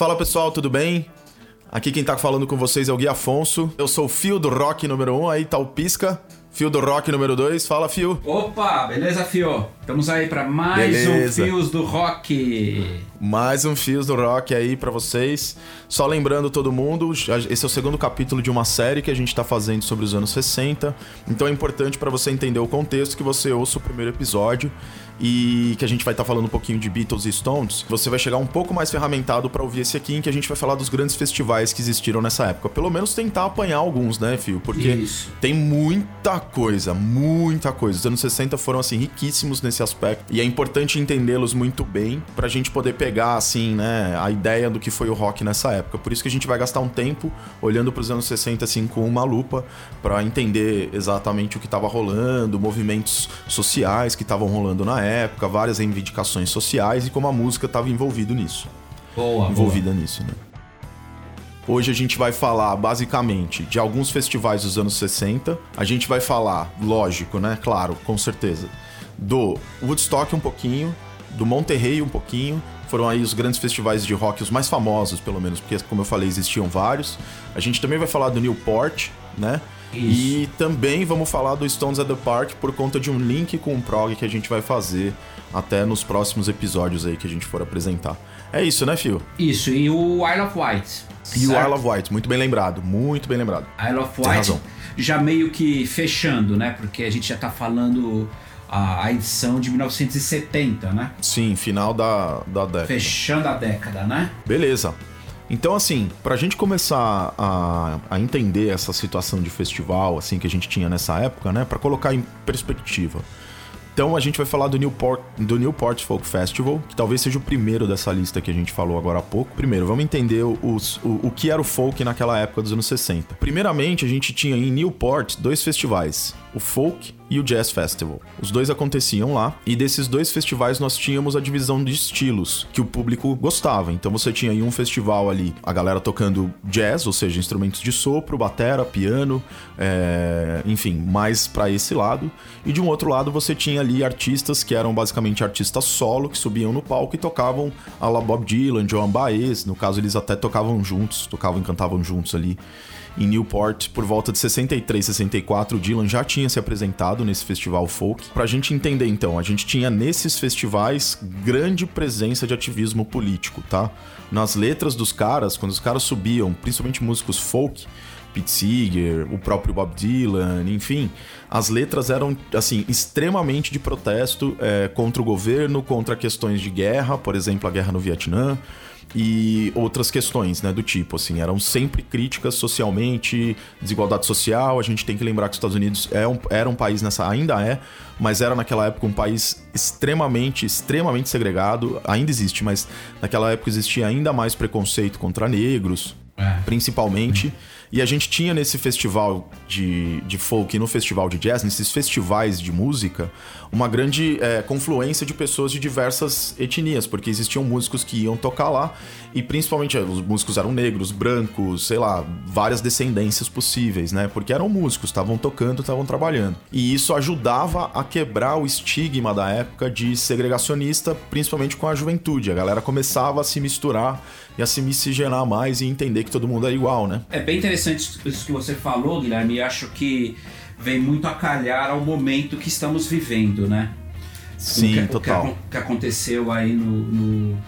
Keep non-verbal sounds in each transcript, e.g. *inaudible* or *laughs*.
Fala pessoal, tudo bem? Aqui quem tá falando com vocês é o Gui Afonso. Eu sou o Fio do Rock número 1, um, aí tá o Pisca. Fio do Rock número 2, fala Fio. Opa, beleza Fio? Estamos aí para mais beleza. um Fios do Rock. Mais um Fios do Rock aí para vocês. Só lembrando todo mundo, esse é o segundo capítulo de uma série que a gente tá fazendo sobre os anos 60. Então é importante para você entender o contexto que você ouça o primeiro episódio e que a gente vai estar tá falando um pouquinho de Beatles e Stones, você vai chegar um pouco mais ferramentado para ouvir esse aqui, em que a gente vai falar dos grandes festivais que existiram nessa época. Pelo menos tentar apanhar alguns, né, Fio? Porque Isso. tem muita coisa, muita coisa. Os anos 60 foram, assim, riquíssimos nesse aspecto. E é importante entendê-los muito bem pra gente poder pegar, assim, né, a ideia do que foi o rock nessa época. Por isso que a gente vai gastar um tempo olhando para os anos 60, assim, com uma lupa, para entender exatamente o que estava rolando, movimentos sociais que estavam rolando na época época, várias reivindicações sociais e como a música estava envolvido nisso. Boa, envolvida boa. nisso, né? Hoje a gente vai falar basicamente de alguns festivais dos anos 60. A gente vai falar, lógico, né? Claro, com certeza, do Woodstock um pouquinho, do Monterrey um pouquinho. Foram aí os grandes festivais de rock, os mais famosos, pelo menos, porque, como eu falei, existiam vários. A gente também vai falar do Newport, né? Isso. E também vamos falar do Stones at the Park por conta de um link com o prog que a gente vai fazer até nos próximos episódios aí que a gente for apresentar. É isso, né, Phil? Isso, e o Isle of Wight. E certo? o Isle of Wight, muito bem lembrado, muito bem lembrado. Isle of Wight já meio que fechando, né? Porque a gente já tá falando a, a, edição de 1970, né? Sim, final da, da década. Fechando a década, né? Beleza. Então, assim, pra gente começar a, a entender essa situação de festival, assim, que a gente tinha nessa época, né? Para colocar em perspectiva. Então a gente vai falar do Newport, do Newport Folk Festival, que talvez seja o primeiro dessa lista que a gente falou agora há pouco. Primeiro, vamos entender os, o, o que era o folk naquela época dos anos 60. Primeiramente, a gente tinha em Newport dois festivais, o Folk e o Jazz Festival. Os dois aconteciam lá, e desses dois festivais nós tínhamos a divisão de estilos que o público gostava. Então você tinha em um festival ali a galera tocando jazz, ou seja, instrumentos de sopro, batera, piano, é... enfim, mais para esse lado. E de um outro lado você tinha ali artistas que eram basicamente artistas solo, que subiam no palco e tocavam a la Bob Dylan, Joan Baez, no caso eles até tocavam juntos, tocavam e cantavam juntos ali em Newport por volta de 63, 64. O Dylan já tinha se apresentado nesse festival folk. Pra gente entender então, a gente tinha nesses festivais grande presença de ativismo político, tá? Nas letras dos caras, quando os caras subiam, principalmente músicos folk, Pete Seeger, o próprio Bob Dylan, enfim, as letras eram assim extremamente de protesto é, contra o governo, contra questões de guerra, por exemplo, a guerra no Vietnã e outras questões, né, do tipo, assim, eram sempre críticas socialmente, desigualdade social, a gente tem que lembrar que os Estados Unidos é um, era um país nessa, ainda é, mas era naquela época um país extremamente, extremamente segregado, ainda existe, mas naquela época existia ainda mais preconceito contra negros, é. principalmente, e a gente tinha nesse festival de, de folk e no festival de jazz, nesses festivais de música, uma grande é, confluência de pessoas de diversas etnias, porque existiam músicos que iam tocar lá e principalmente é, os músicos eram negros, brancos, sei lá, várias descendências possíveis, né? Porque eram músicos, estavam tocando, estavam trabalhando. E isso ajudava a quebrar o estigma da época de segregacionista, principalmente com a juventude. A galera começava a se misturar e a se miscigenar mais e entender que todo mundo é igual, né? É bem interessante isso que você falou, Guilherme. E acho que vem muito a calhar ao momento que estamos vivendo, né? Sim, que, total. O que, que, aconteceu aí no, no,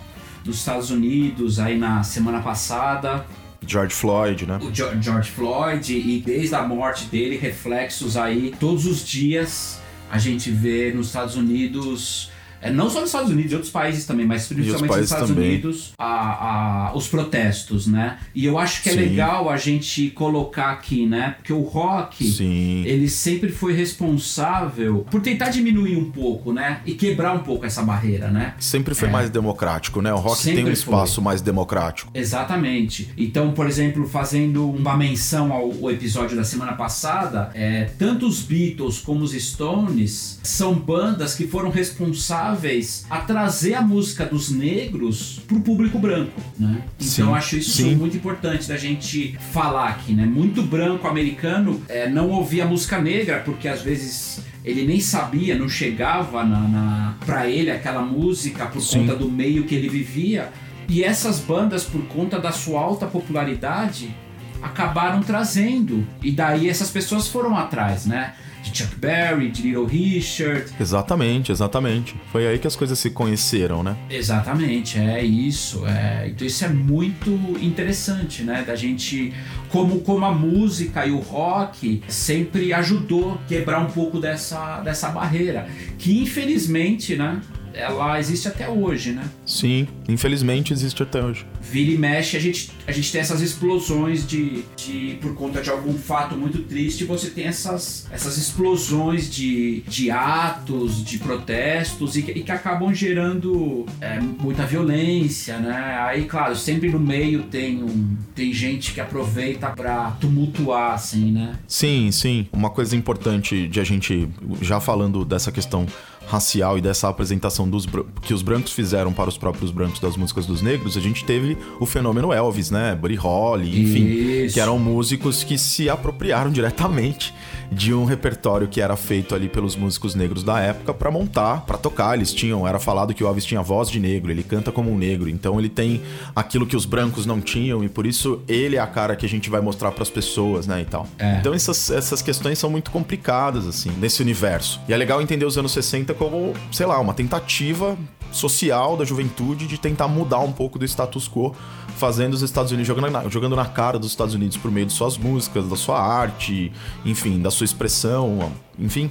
nos Estados Unidos aí na semana passada. George Floyd, né? O George Floyd e desde a morte dele, reflexos aí todos os dias a gente vê nos Estados Unidos é, não só nos Estados Unidos, em outros países também, mas principalmente nos Estados também. Unidos, a, a, os protestos, né? E eu acho que é Sim. legal a gente colocar aqui, né? Porque o rock, Sim. ele sempre foi responsável por tentar diminuir um pouco, né? E quebrar um pouco essa barreira, né? Sempre foi é. mais democrático, né? O rock sempre tem um espaço foi. mais democrático. Exatamente. Então, por exemplo, fazendo uma menção ao, ao episódio da semana passada, é, tanto os Beatles como os Stones são bandas que foram responsáveis favoráveis a trazer a música dos negros pro público branco, né? Então sim, eu acho isso sim. muito importante da gente falar aqui, né? Muito branco americano é, não ouvia música negra porque às vezes ele nem sabia, não chegava na, na para ele aquela música por sim. conta do meio que ele vivia. E essas bandas, por conta da sua alta popularidade, acabaram trazendo. E daí essas pessoas foram atrás, né? De Chuck Berry, de Little Richard. Exatamente, exatamente. Foi aí que as coisas se conheceram, né? Exatamente, é isso. É. Então isso é muito interessante, né? Da gente. Como, como a música e o rock sempre ajudou a quebrar um pouco dessa, dessa barreira. Que infelizmente, né? Ela existe até hoje, né? Sim, infelizmente existe até hoje. Vira e mexe, a gente, a gente tem essas explosões de, de. Por conta de algum fato muito triste, você tem essas, essas explosões de, de atos, de protestos e que, e que acabam gerando é, muita violência, né? Aí, claro, sempre no meio tem, um, tem gente que aproveita para tumultuar, assim, né? Sim, sim. Uma coisa importante de a gente, já falando dessa questão racial e dessa apresentação dos que os brancos fizeram para os próprios brancos das músicas dos negros, a gente teve o fenômeno Elvis, né? Buddy Holly, enfim, Isso. que eram músicos que se apropriaram diretamente de um repertório que era feito ali pelos músicos negros da época para montar, para tocar. Eles tinham, era falado que o Elvis tinha voz de negro, ele canta como um negro, então ele tem aquilo que os brancos não tinham e por isso ele é a cara que a gente vai mostrar para as pessoas, né, e tal. É. Então essas, essas questões são muito complicadas assim nesse universo. E é legal entender os anos 60 como, sei lá, uma tentativa social da juventude de tentar mudar um pouco do status quo, fazendo os Estados Unidos jogando na, jogando na cara dos Estados Unidos por meio de suas músicas, da sua arte, enfim, da sua expressão, enfim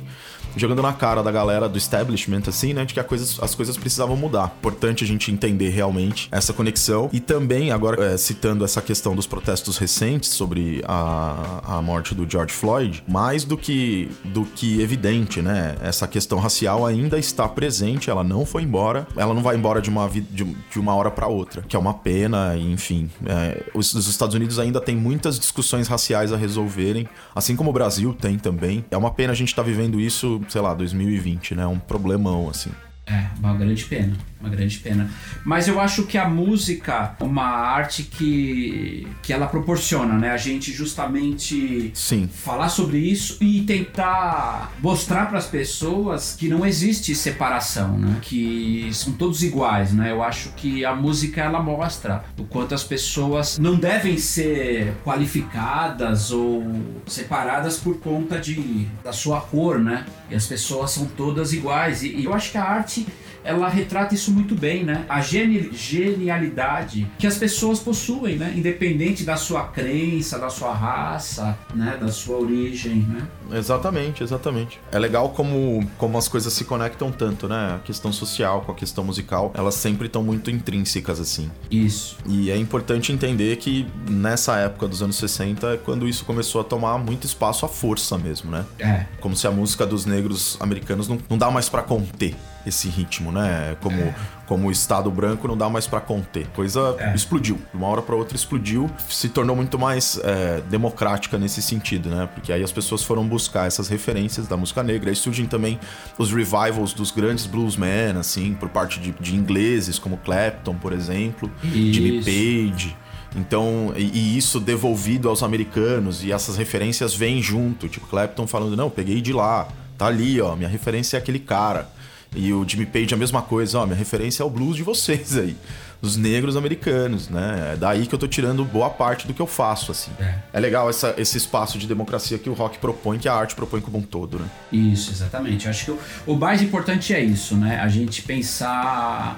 jogando na cara da galera do establishment, assim, né? De que coisa, as coisas precisavam mudar. Importante a gente entender realmente essa conexão. E também, agora, é, citando essa questão dos protestos recentes sobre a, a morte do George Floyd, mais do que, do que evidente, né? Essa questão racial ainda está presente, ela não foi embora, ela não vai embora de uma, de, de uma hora para outra, que é uma pena, enfim. É, os, os Estados Unidos ainda tem muitas discussões raciais a resolverem, assim como o Brasil tem também. É uma pena a gente estar tá vivendo isso sei lá, 2020, né? Um problemão, assim. É, uma grande pena, uma grande pena. Mas eu acho que a música é uma arte que, que ela proporciona, né? A gente justamente Sim. falar sobre isso e tentar mostrar para as pessoas que não existe separação, né? Que são todos iguais, né? Eu acho que a música ela mostra o quanto as pessoas não devem ser qualificadas ou separadas por conta de da sua cor, né? E as pessoas são todas iguais. E, e eu acho que a arte ela retrata isso muito bem, né? A genialidade que as pessoas possuem, né? Independente da sua crença, da sua raça, né? Da sua origem, né? Exatamente, exatamente. É legal como, como as coisas se conectam tanto, né? A questão social com a questão musical, elas sempre estão muito intrínsecas, assim. Isso. E é importante entender que nessa época dos anos 60 é quando isso começou a tomar muito espaço à força mesmo, né? É. Como se a música dos negros americanos não, não dá mais para conter esse ritmo, né? Como, é. como o Estado branco não dá mais para conter. Coisa é. explodiu. De uma hora para outra explodiu. Se tornou muito mais é, democrática nesse sentido, né? Porque aí as pessoas foram buscar essas referências da música negra. Aí surgem também os revivals dos grandes bluesmen, assim, por parte de, de ingleses, como Clapton, por exemplo, Isso. Jimmy Page. Então, e, e, isso devolvido aos americanos, e essas referências vêm junto. Tipo, Clapton falando, não, peguei de lá, tá ali, ó, minha referência é aquele cara. E o Jimmy Page a mesma coisa, ó, minha referência é o blues de vocês aí, dos negros americanos, né? É daí que eu tô tirando boa parte do que eu faço, assim. É, é legal essa, esse espaço de democracia que o rock propõe, que a arte propõe como um todo, né? Isso, exatamente. Eu acho que o, o mais importante é isso, né? A gente pensar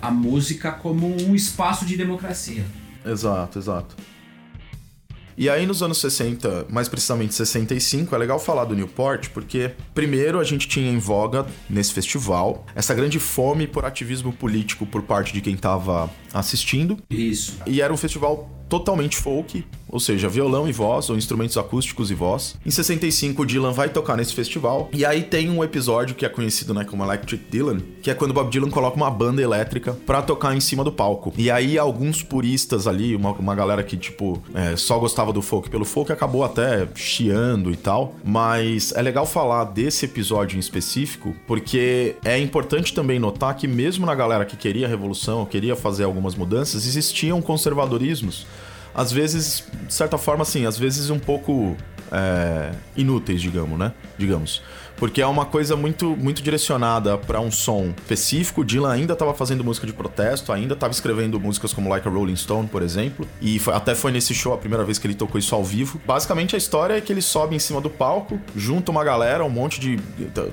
a música como um espaço de democracia. Exato, exato. E aí nos anos 60, mais precisamente 65, é legal falar do Newport porque primeiro a gente tinha em voga nesse festival essa grande fome por ativismo político por parte de quem estava assistindo. Isso. E era um festival totalmente folk, ou seja, violão e voz, ou instrumentos acústicos e voz. Em 65, o Dylan vai tocar nesse festival. E aí tem um episódio que é conhecido né, como Electric Dylan, que é quando Bob Dylan coloca uma banda elétrica para tocar em cima do palco. E aí alguns puristas ali, uma, uma galera que, tipo, é, só gostava do folk pelo folk, acabou até chiando e tal. Mas é legal falar desse episódio em específico, porque é importante também notar que mesmo na galera que queria a revolução, queria fazer algumas mudanças, existiam conservadorismos às vezes, de certa forma, assim, às vezes um pouco é, inúteis, digamos, né? Digamos. Porque é uma coisa muito, muito direcionada para um som específico. O Dylan ainda estava fazendo música de protesto, ainda estava escrevendo músicas como Like a Rolling Stone, por exemplo, e foi, até foi nesse show a primeira vez que ele tocou isso ao vivo. Basicamente a história é que ele sobe em cima do palco, junta uma galera, um monte de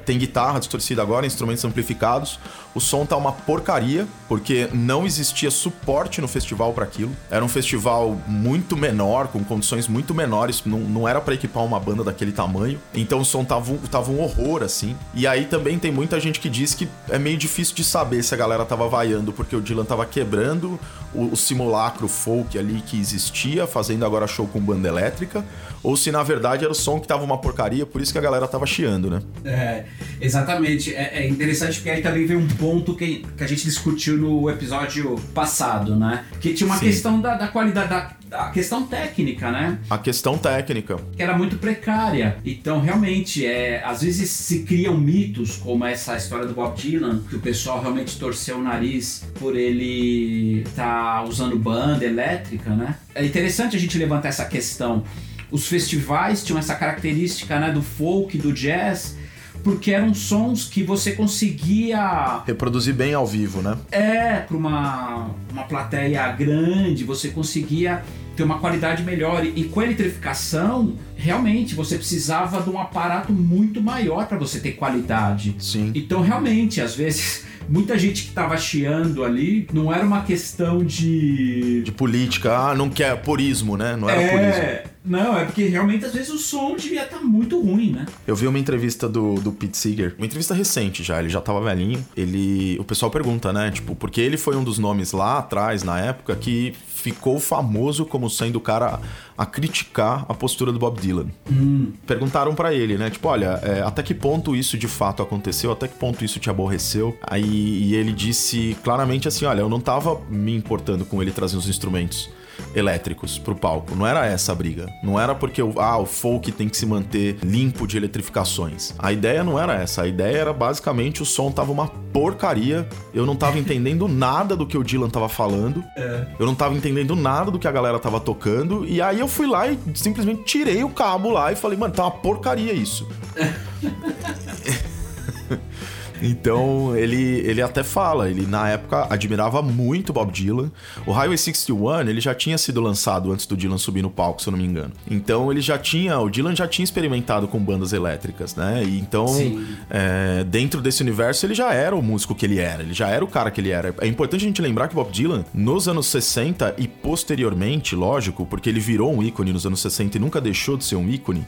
tem guitarra distorcida agora, instrumentos amplificados. O som tá uma porcaria, porque não existia suporte no festival para aquilo. Era um festival muito menor, com condições muito menores, não, não era para equipar uma banda daquele tamanho. Então o som tava, tava um horror, assim. E aí também tem muita gente que diz que é meio difícil de saber se a galera tava vaiando, porque o Dylan tava quebrando o, o simulacro folk ali que existia, fazendo agora show com banda elétrica, ou se na verdade era o som que tava uma porcaria, por isso que a galera tava chiando, né? É, exatamente. É, é interessante porque aí também vem um ponto que, que a gente discutiu no episódio passado, né? Que tinha uma Sim. questão da, da qualidade, da, a questão técnica, né? A questão técnica. Que era muito precária. Então, realmente, é, às vezes se criam mitos, como essa história do Bob Dylan, que o pessoal realmente torceu o nariz por ele estar tá usando banda elétrica, né? É interessante a gente levantar essa questão. Os festivais tinham essa característica né, do folk, do jazz, porque eram sons que você conseguia reproduzir bem ao vivo, né? É, para uma, uma plateia grande, você conseguia ter uma qualidade melhor. E, e com a eletrificação, realmente você precisava de um aparato muito maior para você ter qualidade. Sim. Então, realmente, às vezes muita gente que tava chiando ali, não era uma questão de. De política, ah, não quer purismo, né? Não era é... purismo. Não, é porque realmente às vezes o som devia estar tá muito ruim, né? Eu vi uma entrevista do, do Pete Seeger, uma entrevista recente já, ele já tava velhinho. Ele. O pessoal pergunta, né? Tipo, porque ele foi um dos nomes lá atrás, na época, que ficou famoso como sendo o cara a criticar a postura do Bob Dylan. Hum. Perguntaram para ele, né? Tipo, olha, é, até que ponto isso de fato aconteceu? Até que ponto isso te aborreceu? Aí e ele disse claramente assim: olha, eu não tava me importando com ele trazer os instrumentos elétricos pro palco. Não era essa a briga. Não era porque o, ah, o folk tem que se manter limpo de eletrificações. A ideia não era essa. A ideia era basicamente o som tava uma porcaria. Eu não tava entendendo *laughs* nada do que o Dylan tava falando. É. Eu não tava entendendo nada do que a galera tava tocando. E aí eu fui lá e simplesmente tirei o cabo lá e falei, mano, tá uma porcaria isso. *laughs* Então, ele, ele até fala, ele na época admirava muito Bob Dylan. O Highway 61, ele já tinha sido lançado antes do Dylan subir no palco, se eu não me engano. Então, ele já tinha, o Dylan já tinha experimentado com bandas elétricas, né? E então, é, dentro desse universo, ele já era o músico que ele era, ele já era o cara que ele era. É importante a gente lembrar que Bob Dylan, nos anos 60 e posteriormente, lógico, porque ele virou um ícone nos anos 60 e nunca deixou de ser um ícone,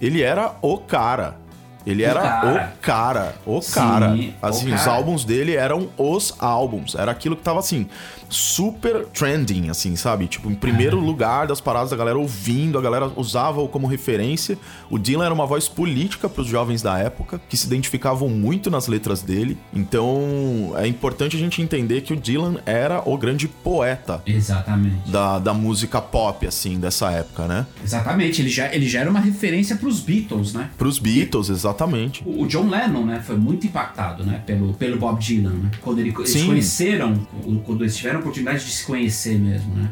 ele era o cara. Ele era o cara, o cara. Sim, assim, o os álbuns dele eram os álbuns. Era aquilo que tava assim, super trending, assim, sabe? Tipo, em primeiro lugar das paradas, a galera ouvindo, a galera usava-o como referência. O Dylan era uma voz política para os jovens da época, que se identificavam muito nas letras dele. Então, é importante a gente entender que o Dylan era o grande poeta. Exatamente. Da, da música pop, assim, dessa época, né? Exatamente. Ele já, ele já era uma referência para os Beatles, né? Para os Beatles, exatamente. O, o, John Lennon, né, foi muito impactado, né, pelo, pelo Bob Dylan, né? Quando ele, eles Sim. conheceram, quando eles tiveram oportunidade de se conhecer mesmo, né?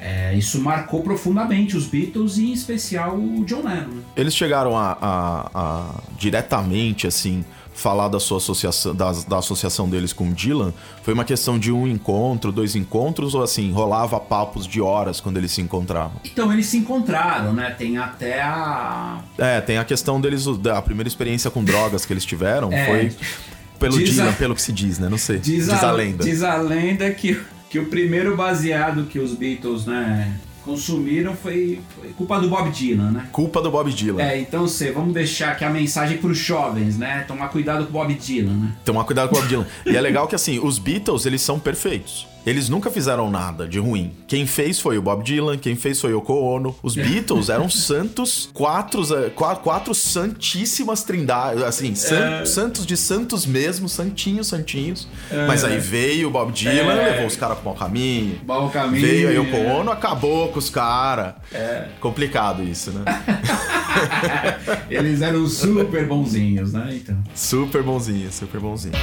É, isso marcou profundamente os Beatles e em especial o John Lennon. Né? Eles chegaram a, a, a, diretamente assim falar da sua associação da, da, associação deles com o Dylan foi uma questão de um encontro, dois encontros ou assim rolava papos de horas quando eles se encontravam. Então eles se encontraram, né? Tem até a é tem a questão deles da primeira experiência com drogas que eles tiveram é, foi pelo Dylan, a... pelo que se diz, né? Não sei. Diz, diz a, a lenda. Diz a lenda que que o primeiro baseado que os Beatles, né, consumiram foi, foi, culpa do Bob Dylan, né? Culpa do Bob Dylan. É, então você, vamos deixar aqui a mensagem para os jovens, né? Tomar cuidado com o Bob Dylan, né? Tomar cuidado com o Bob Dylan. e é legal que assim, os Beatles, eles são perfeitos. Eles nunca fizeram nada de ruim. Quem fez foi o Bob Dylan, quem fez foi o Yoko Ono. Os *laughs* Beatles eram santos, quatro, quatro, quatro santíssimas trindades, assim, san, é... santos de santos mesmo, santinhos, santinhos. É... Mas aí veio o Bob Dylan, é... levou os caras pro mau caminho. Mau caminho. Veio a Yoko Ono, acabou com os caras. É. Complicado isso, né? *laughs* Eles eram super bonzinhos, né? Então. Super bonzinhos, super bonzinhos.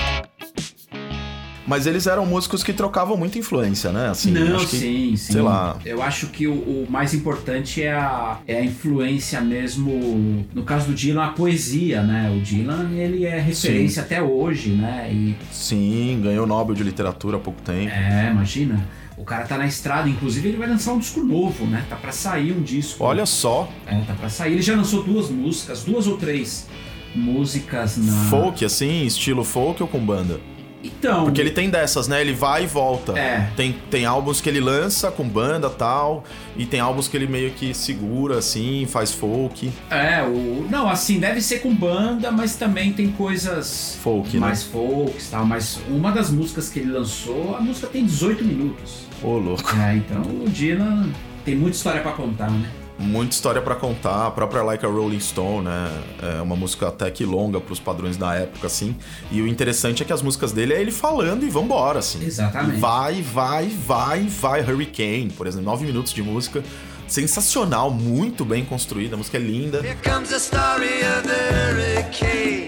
Mas eles eram músicos que trocavam muita influência, né? Assim, Não, que, sim, sim. Sei lá. Eu acho que o, o mais importante é a, é a influência mesmo. No caso do Dylan, a poesia, né? O Dylan, ele é referência até hoje, né? E, Sim, ganhou o Nobel de Literatura há pouco tempo. é, imagina. O cara tá na estrada, inclusive ele vai lançar um disco novo, né? Tá pra sair um disco. Olha só, É, tá pra sair. Ele já lançou duas músicas, duas ou três músicas na. folk assim, estilo folk ou com banda? Então. Porque ele tem dessas, né? Ele vai e volta. É. Tem, tem álbuns que ele lança com banda tal, e tem álbuns que ele meio que segura assim, faz folk. É, o. Não, assim, deve ser com banda, mas também tem coisas. Folk, né? mais folks e tal. Mas uma das músicas que ele lançou, a música tem 18 minutos. Ô, louco. É, então o Dylan tem muita história pra contar, né? Muita história pra contar, a própria Like a Rolling Stone, né? É uma música até que longa pros padrões da época, assim. E o interessante é que as músicas dele é ele falando e vambora, assim. Exatamente. E vai, vai, vai, vai. Hurricane, por exemplo, nove minutos de música. Sensacional, muito bem construída, a música é linda. Here comes the story of the hurricane.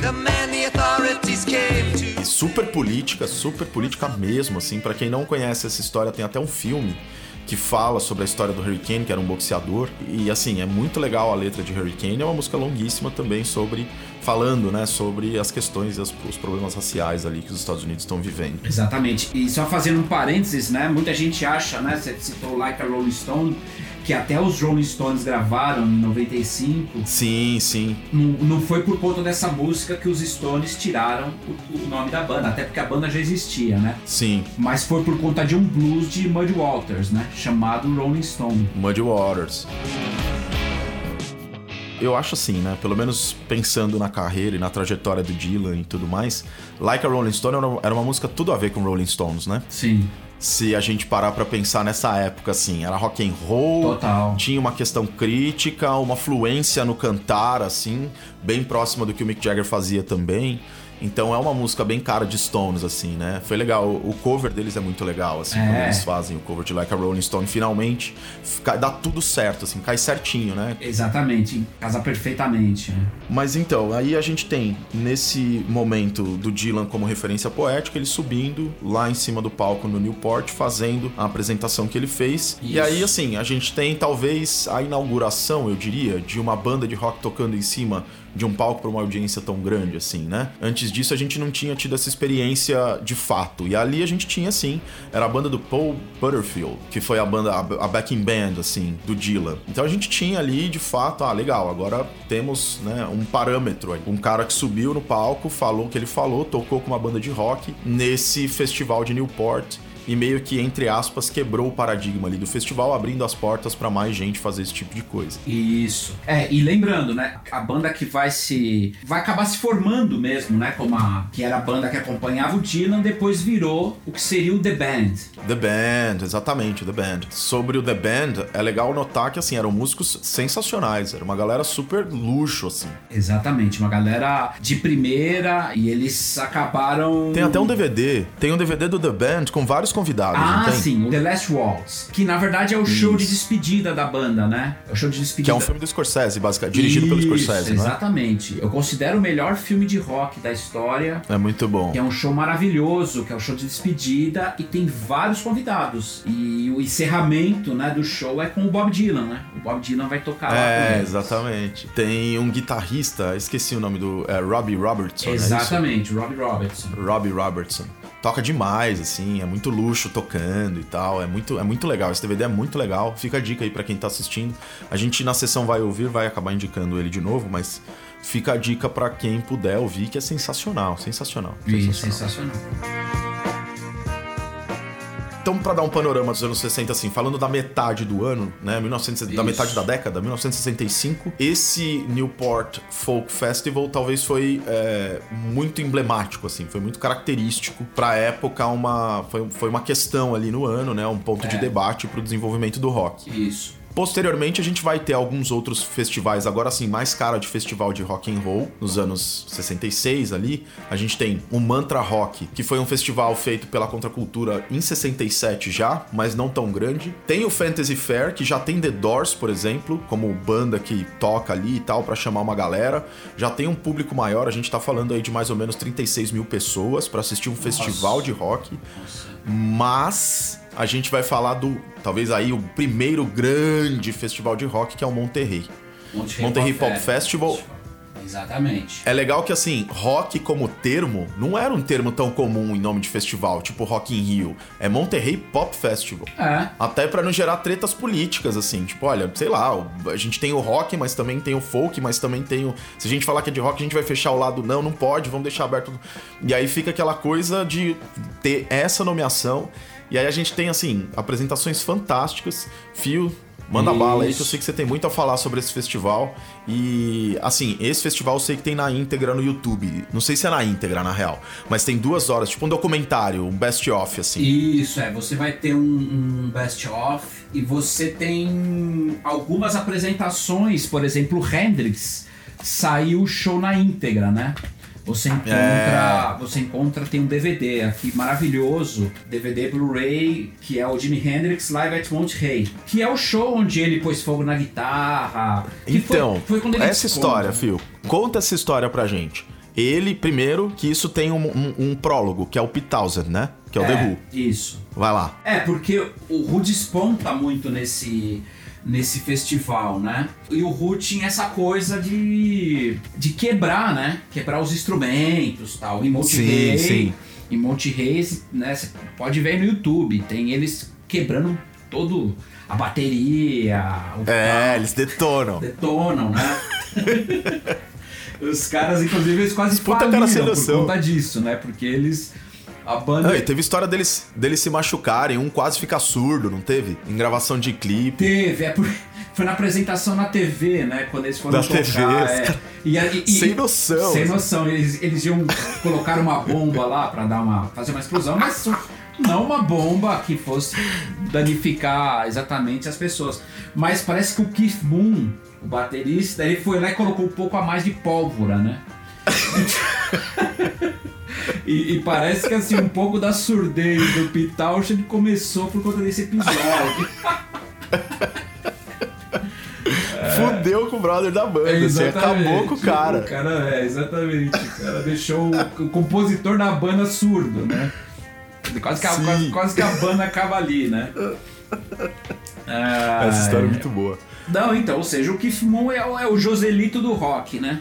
The man the authorities came to. E super política, super política mesmo, assim. Pra quem não conhece essa história, tem até um filme que fala sobre a história do Hurricane, que era um boxeador. E assim, é muito legal a letra de Hurricane. É uma música longuíssima também sobre falando, né, sobre as questões e os problemas raciais ali que os Estados Unidos estão vivendo. Exatamente. E só fazendo um parênteses, né? Muita gente acha, né? Você citou Like a Rolling Stone, que até os Rolling Stones gravaram em 95. Sim, sim. Não, não foi por conta dessa música que os Stones tiraram o, o nome da banda, até porque a banda já existia, né? Sim, Mas foi por conta de um blues de Muddy Waters, né? Chamado Rolling Stone. Muddy Waters. Eu acho assim, né? Pelo menos pensando na carreira e na trajetória do Dylan e tudo mais, Like a Rolling Stone era uma- era uma música tudo a ver com Rolling Stones, né? Sim, Se a gente parar pra pensar nessa época, assim, era rock and roll, total. tinha uma questão crítica, uma fluência no cantar, assim, bem próxima do que o Mick Jagger fazia também. Então é uma música bem cara de Stones, assim, né? Foi legal. O cover deles é muito legal, assim, É. quando eles fazem o cover de Like a Rolling Stone. Finalmente, dá tudo certo, assim, cai certinho, né? Exatamente, casa perfeitamente. né? Mas então, aí a gente tem, nesse momento do Dylan como referência poética, ele subindo lá em cima do palco no Newport, fazendo a apresentação que ele fez. E Isso. aí, assim, a gente tem talvez a inauguração, eu diria, de uma banda de rock tocando em cima de um palco para uma audiência tão grande assim, né? Antes disso a gente não tinha tido essa experiência de fato. E ali a gente tinha sim, era a banda do Paul Butterfield, que foi a banda a backing band assim do Dylan. Então a gente tinha ali de fato, ah, legal, agora temos, né, um parâmetro aí. Um cara que subiu no palco, falou o que ele falou, tocou com uma banda de rock nesse festival de Newport e meio que, entre aspas, quebrou o paradigma ali do festival, abrindo as portas para mais gente fazer esse tipo de coisa. Isso. É, e lembrando, né? A banda que vai se. vai acabar se formando mesmo, né? Como a. que era a banda que acompanhava o Dylan, depois virou o que seria o The Band. The Band, exatamente, The Band. Sobre o The Band, é legal notar que, assim, eram músicos sensacionais, era uma galera super luxo, assim. Exatamente, uma galera de primeira e eles acabaram. Tem até um DVD, tem um DVD do The Band com vários convidados, Ah, sim, o The Last Waltz. Que na verdade é o show de Isso. despedida da banda, né? É o show de despedida. Que é um filme do Scorsese, basicamente, dirigido pelo Isso, Scorsese, não é? Exatamente. Eu considero o melhor filme de rock da história. É muito bom. Que é um show maravilhoso, que é o show de despedida e tem vários convidados. E o encerramento né, do show é com o Bob Dylan, né? O Bob Dylan vai tocar lá É, exatamente. Tem um guitarrista, esqueci o nome do. É Robbie Robertson. é isso? Exatamente, Robbie Robertson. Robbie Robertson. Toca demais, assim, é muito luxo tocando e tal. É muito, é muito legal. Esse DVD é muito legal. Fica a dica aí pra quem tá assistindo. A gente na sessão vai ouvir, vai acabar indicando ele de novo, mas fica a dica pra quem puder ouvir, que é sensacional, sensacional. Isso, sensacional. Então, pra dar um panorama dos anos 60, assim, falando da metade do ano, né, 1900, da metade da década, 1965, esse Newport Folk Festival talvez foi é, muito emblemático, assim, foi muito característico pra época, uma, foi, foi uma questão ali no ano, né, um ponto de É. debate pro desenvolvimento do rock. Isso. Posteriormente, a gente vai ter alguns outros festivais, agora sim, mais cara de festival de rock and roll, nos anos 66 ali. A gente tem o Mantra Rock, que foi um festival feito pela contracultura em 67 já, mas não tão grande. Tem o Fantasy Fair, que já tem The Doors, por exemplo, como banda que toca ali e tal, para chamar uma galera. Já tem um público maior, a gente tá falando aí de mais ou menos 36 mil pessoas para assistir um festival de rock. Mas a gente vai falar do, talvez aí, o primeiro grande festival de rock, que é o Monterrey. Monterrey Pop Festival. Exatamente. É legal que, assim, rock como termo não era um termo tão comum em nome de festival, tipo Rock in Rio. É Monterrey Pop Festival. É. Até pra não gerar tretas políticas, assim. Tipo, olha, sei lá, a gente tem o rock, mas também tem o folk, mas também tem o. Se a gente falar que é de rock, a gente vai fechar o lado. Não, não pode, vamos deixar aberto. E aí fica aquela coisa de ter essa nomeação. E aí a gente tem, assim, apresentações fantásticas. Fio. Manda Isso. bala aí, que eu sei que você tem muito a falar sobre esse festival. E, assim, esse festival eu sei que tem na íntegra no YouTube. Não sei se é na íntegra, na real. Mas tem duas horas, tipo um documentário, um best-of, assim. Isso, é. Você vai ter um, um best-of e você tem algumas apresentações, por exemplo, Hendrix saiu o show na íntegra, né? Você encontra, você encontra, tem um DVD aqui maravilhoso, DVD Blu-ray, que é o Jimi Hendrix Live at Monterey, que é o show onde ele pôs fogo na guitarra. foi- Então, foi, quando ele essa história, Fio, conta essa história pra gente. Ele, primeiro, que isso tem um, um- um prólogo, que é o Townsend, né? Que é o The Who. Isso. Vai lá. É, porque o Ru desponta muito nesse, nesse festival, né? E o Ru tinha essa coisa de, de quebrar, né? Quebrar os instrumentos tal. Em Monte Sim, Rey, sim. em Monte Reis, né? Você pode ver no YouTube, tem eles quebrando todo a bateria, o É, eles detonam. detonam, né? *laughs* Os caras, inclusive, eles quase Puta faliram cara sem por conta disso, né? Porque eles... A banda... Não, e teve história deles, deles se machucarem, um quase ficar surdo, não teve? Em gravação de clipe. Teve, é por- foi na apresentação na TV, né? Quando eles foram Na tocar. TV, é. E, e- e- Sem noção. Sem noção. Eles, eles iam colocar uma bomba lá pra dar uma, fazer uma explosão, mas não uma bomba que fosse danificar exatamente as pessoas. Mas parece que o Keith Moon, o baterista, ele foi lá e colocou um pouco a mais de pólvora, né? *laughs* E, e parece que assim, um pouco da surdez do Townshend começou por conta desse episódio. *laughs* Fudeu com o brother da banda, assim, Exatamente. acabou com o cara. O cara, é, exatamente. O cara deixou o, compositor da banda surdo, né? Quase que, a, quase, quase que a banda acaba ali, né? Ah, Essa história é muito boa. Não, então, ou seja, o Keith Moon é, é o Joselito do rock, né?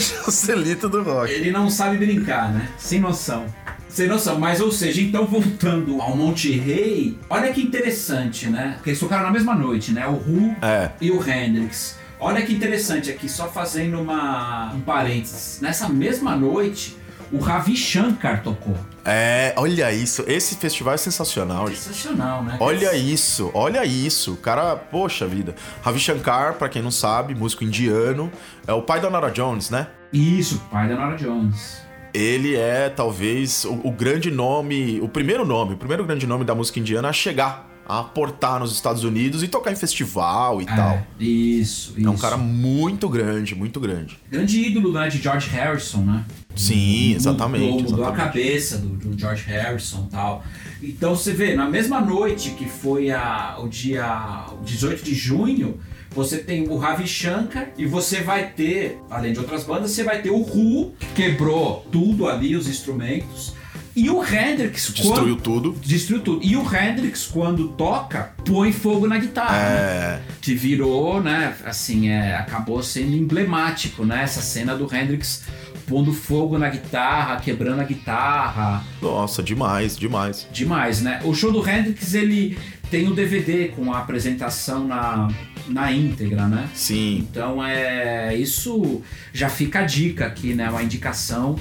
Celita do rock. Ele não sabe brincar, né? Sem noção. Sem noção, mas ou seja, então voltando ao Monte Rei, olha que interessante, né? Porque eles tocaram na mesma noite, né? O Who É. e o Hendrix. Olha que interessante aqui, só fazendo uma, um parênteses. Nessa mesma noite, o Ravi Shankar tocou. É, olha isso. Esse festival é sensacional. Sensacional, né? Olha isso, olha isso. O cara, poxa vida. Ravi Shankar, pra quem não sabe, músico indiano, é o pai da Nora Jones, né? Isso, pai da Nora Jones. Ele é talvez o, o grande nome, o primeiro nome, o primeiro grande nome da música indiana a chegar a aportar nos Estados Unidos e tocar em festival e tal. É, isso, isso. É um cara muito grande, muito grande. Grande ídolo né, de George Harrison, né? Sim, exatamente. Mudou, mudou a exatamente. cabeça do, do George Harrison e tal. Então você vê, na mesma noite que foi a, o dia o 18 de junho, você tem o Ravi Shankar e você vai ter, além de outras bandas, você vai ter o Who, que quebrou tudo ali, os instrumentos. E o Hendrix Destruiu quando, tudo. Destruiu tudo. E o Hendrix, quando toca, põe fogo na guitarra. né? É. que virou, né, assim, é, acabou sendo emblemático, né, essa cena do Hendrix pondo fogo na guitarra, quebrando a guitarra, Nossa, demais, demais. demais, né? O show do Hendrix, ele tem o DVD com a apresentação na, na íntegra, né? Sim. Então, é, isso já fica a dica aqui, né, uma indicação,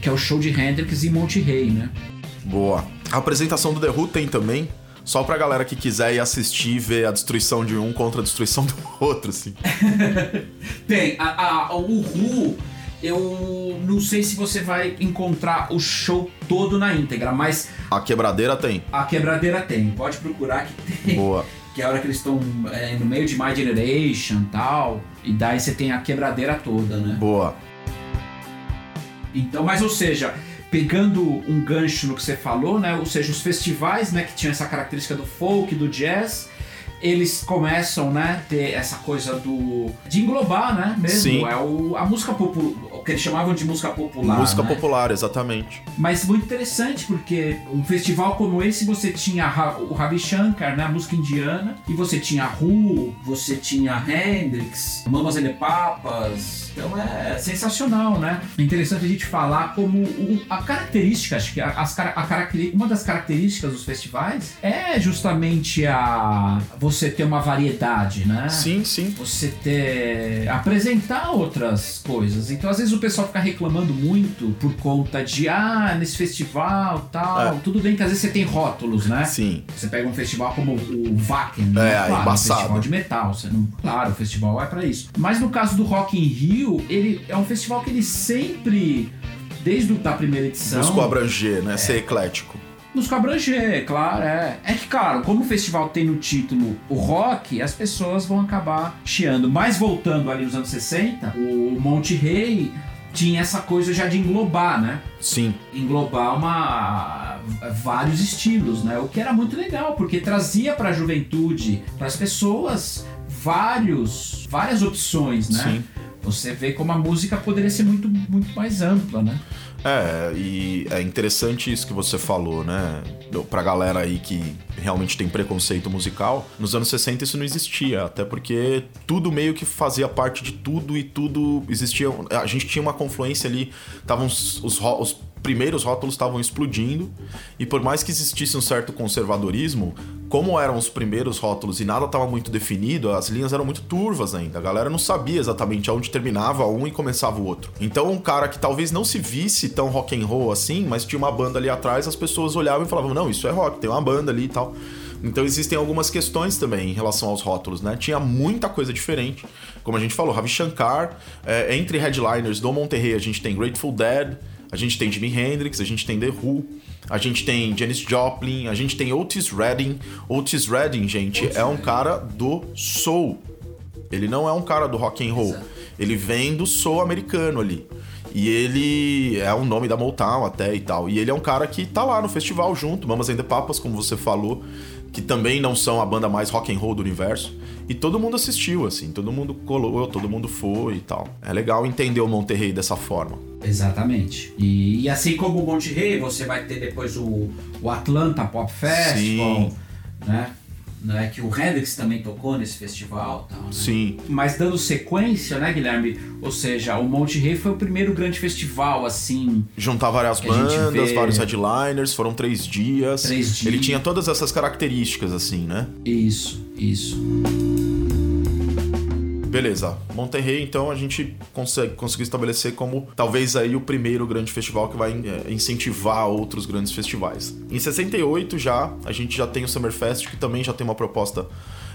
que é o show de Hendrix em Monte Rey, né? Boa. A apresentação do The Who tem também. Só pra galera que quiser ir assistir e ver a destruição de um contra a destruição do *laughs* outro, assim. *laughs* Tem, a, a- o Ru, eu não sei se você vai encontrar o show todo na íntegra, mas A quebradeira tem. a quebradeira tem, pode procurar que tem. Boa. *laughs* que é a hora que eles estão é, no meio de My Generation e tal. E daí você tem a quebradeira toda, né? Boa. Então, mas ou seja, pegando um gancho no que você falou, né? Ou seja, os festivais, né, que tinham essa característica do folk, do jazz, eles começam, né, ter essa coisa do de englobar, né, mesmo, Sim. é o, a música popular, o que eles chamavam de música popular, Música né? popular, exatamente. Mas muito interessante porque um festival como esse você tinha o Ravi Shankar, né, a música indiana, e você tinha Who, você tinha Hendrix, Mamas and Papas. Então é sensacional, né? É interessante a gente falar como o- a característica, acho que a- as, a caracteri- uma das características dos festivais é justamente a você ter uma variedade, né? Sim, sim. você ter apresentar outras coisas. Então, às vezes o pessoal fica reclamando muito por conta de ah, nesse festival, tal. É. Tudo bem que às vezes você tem rótulos, né? Sim. Você pega um festival como o Wacken, É, né? claro, um embaçado. festival de metal, você não, claro, o festival é pra isso. Mas no caso do Rock in Rio, ele é um festival que ele sempre desde a primeira edição Buscou abranger, né? Ser eclético. Busca abranger, claro, é. É que, claro, como o festival tem no título o rock, as pessoas vão acabar chiando. Mas voltando ali nos anos 60, o Monte Rei tinha essa coisa já de englobar, né? Sim. Englobar uma vários estilos, né? O que era muito legal, porque trazia para a juventude, para as pessoas, vários, várias opções, né? Sim. Você vê como a música poderia ser muito, muito mais ampla, né? É, e é interessante isso que você falou, né? Pra galera aí que realmente tem preconceito musical, nos anos 60 isso não existia, até porque tudo meio que fazia parte de tudo e tudo existia. A gente tinha uma confluência ali, estavam os, os, os primeiros rótulos estavam explodindo, e por mais que existisse um certo conservadorismo, como eram os primeiros rótulos e nada estava muito definido, as linhas eram muito turvas ainda. A galera não sabia exatamente aonde terminava um e começava o outro. Então, um cara que talvez não se visse tão rock and roll assim, mas tinha uma banda ali atrás, as pessoas olhavam e falavam: "Não, isso é rock, tem uma banda ali e tal". Então existem algumas questões também em relação aos rótulos, né? Tinha muita coisa diferente. Como a gente falou, Ravi Shankar, é, entre headliners do Monterrey, a gente tem Grateful Dead, a gente tem Jimi Hendrix, a gente tem The Who, a gente tem Janis Joplin, a gente tem Otis Redding. Otis Redding, gente, é um cara do soul. Ele não é um cara do rock and roll. Exato. Ele vem do soul americano ali. E ele é o nome da Motown até e tal. E ele é um cara que tá lá no festival junto, Mamas and the Papas, como você falou, que também não são a banda mais rock and roll do universo. E todo mundo assistiu, assim, todo mundo colou, todo mundo foi e tal. É legal entender o Monterrey dessa forma. Exatamente. E, e assim como o Monte Rei, você vai ter depois o, o Atlanta Pop Festival, Sim. né? Né? Que o Hendrix também tocou nesse festival tal, né? Sim. Mas dando sequência, né, Guilherme? Ou seja, o Monte Rei foi o primeiro grande festival, assim. Juntar várias bandas, vê- vários headliners, foram três dias. Três dias. Ele tinha todas essas características, assim, né? Isso, isso. Beleza, Monterrey, então a gente consegue, conseguiu estabelecer como talvez aí o primeiro grande festival que vai é, incentivar outros grandes festivais. Em 68 já, a gente já tem o Summerfest, que também já tem uma proposta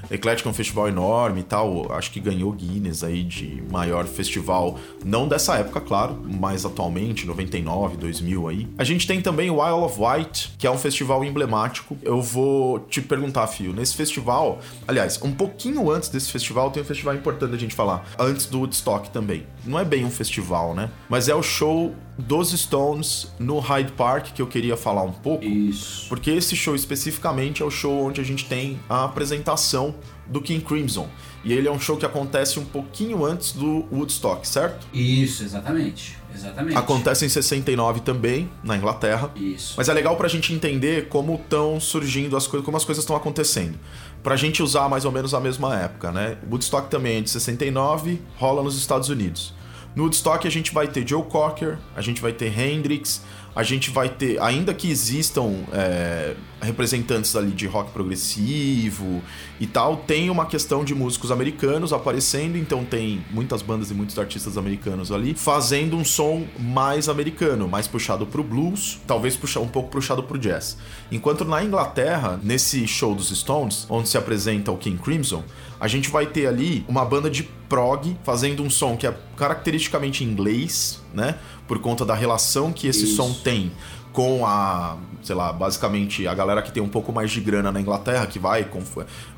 eclética, um festival enorme e tal. Acho que ganhou Guinness aí de maior festival, não dessa época, claro, mas atualmente, 99, 2000 aí. A gente tem também o Isle of Wight, que é um festival emblemático. Eu vou te perguntar, Fio, nesse festival, aliás, um pouquinho antes desse festival, tem um festival importante a gente falar, antes do Woodstock também. Não é bem um festival, né? Mas é o show dos Stones no Hyde Park que eu queria falar um pouco. Isso. Porque esse show especificamente é o show onde a gente tem a apresentação do King Crimson. E ele é um show que acontece um pouquinho antes do Woodstock, certo? Isso, exatamente. Exatamente. Acontece em 69 também, na Inglaterra. Isso. Mas é legal pra gente entender como estão surgindo as coisas, como as coisas estão acontecendo. Pra gente usar mais ou menos a mesma época, né? Woodstock também é de 69, rola nos Estados Unidos. No Woodstock a gente vai ter Joe Cocker, a gente vai ter Hendrix, a gente vai ter, ainda que existam é, representantes ali de rock progressivo e tal, tem uma questão de músicos americanos aparecendo, então tem muitas bandas e muitos artistas americanos ali fazendo um som mais americano, mais puxado pro blues, talvez puxa, um pouco puxado pro jazz. Enquanto na Inglaterra, nesse show dos Stones, onde se apresenta o King Crimson, a gente vai ter ali uma banda de prog fazendo um som que é caracteristicamente inglês, né? Por conta da relação que esse Isso. som tem com a, sei lá, basicamente a galera que tem um pouco mais de grana na Inglaterra, que vai, com,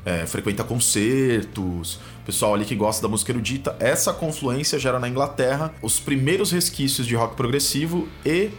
é, frequenta concertos, pessoal ali que gosta da música erudita. Essa confluência gera na Inglaterra os primeiros resquícios de rock progressivo e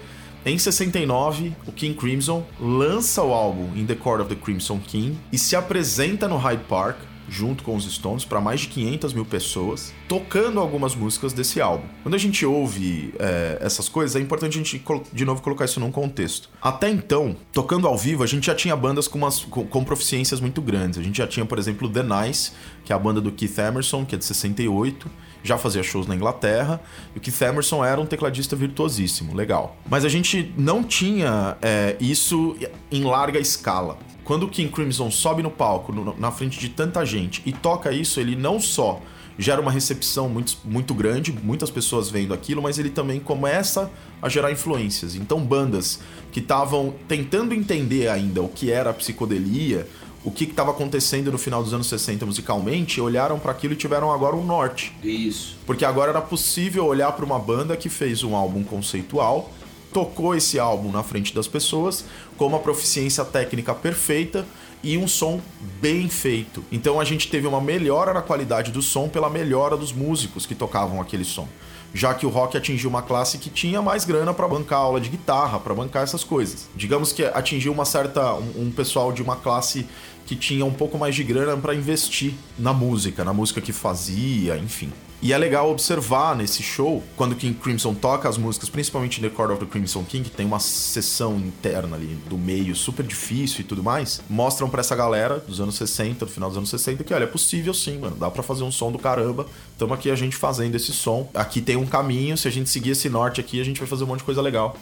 em 69, o King Crimson lança o álbum In the Court of the Crimson King e se apresenta no Hyde Park junto com os Stones para mais de 500 mil pessoas, tocando algumas músicas desse álbum. Quando a gente ouve é, essas coisas, é importante a gente de novo colocar isso num contexto. Até então, tocando ao vivo, a gente já tinha bandas com, umas, com, com proficiências muito grandes. A gente já tinha, por exemplo, The Nice, que é a banda do Keith Emerson, que é de 68 já fazia shows na Inglaterra, e o Keith Emerson era um tecladista virtuosíssimo, legal. Mas a gente não tinha é, isso em larga escala. Quando o King Crimson sobe no palco, no, na frente de tanta gente, e toca isso, ele não só gera uma recepção muito, muito grande, muitas pessoas vendo aquilo, mas ele também começa a gerar influências. Então, bandas que estavam tentando entender ainda o que era a psicodelia, o que estava acontecendo no final dos anos 60 musicalmente, olharam para aquilo e tiveram agora um norte. Isso. Porque agora era possível olhar para uma banda que fez um álbum conceitual, tocou esse álbum na frente das pessoas com uma proficiência técnica perfeita e um som bem feito. Então a gente teve uma melhora na qualidade do som pela melhora dos músicos que tocavam aquele som. Já que o rock atingiu uma classe que tinha mais grana para bancar aula de guitarra, para bancar essas coisas. Digamos que atingiu uma certa um, um pessoal de uma classe que tinha um pouco mais de grana para investir na música, na música que fazia, enfim. E é legal observar nesse show, quando King Crimson toca as músicas, principalmente The Court of the Crimson King, que tem uma sessão interna ali do meio super difícil e tudo mais, mostram para essa galera dos anos 60, do final dos anos 60, que olha, é possível sim, mano, dá para fazer um som do caramba. Tamo aqui a gente fazendo esse som. Aqui tem um caminho, se a gente seguir esse norte aqui, a gente vai fazer um monte de coisa legal.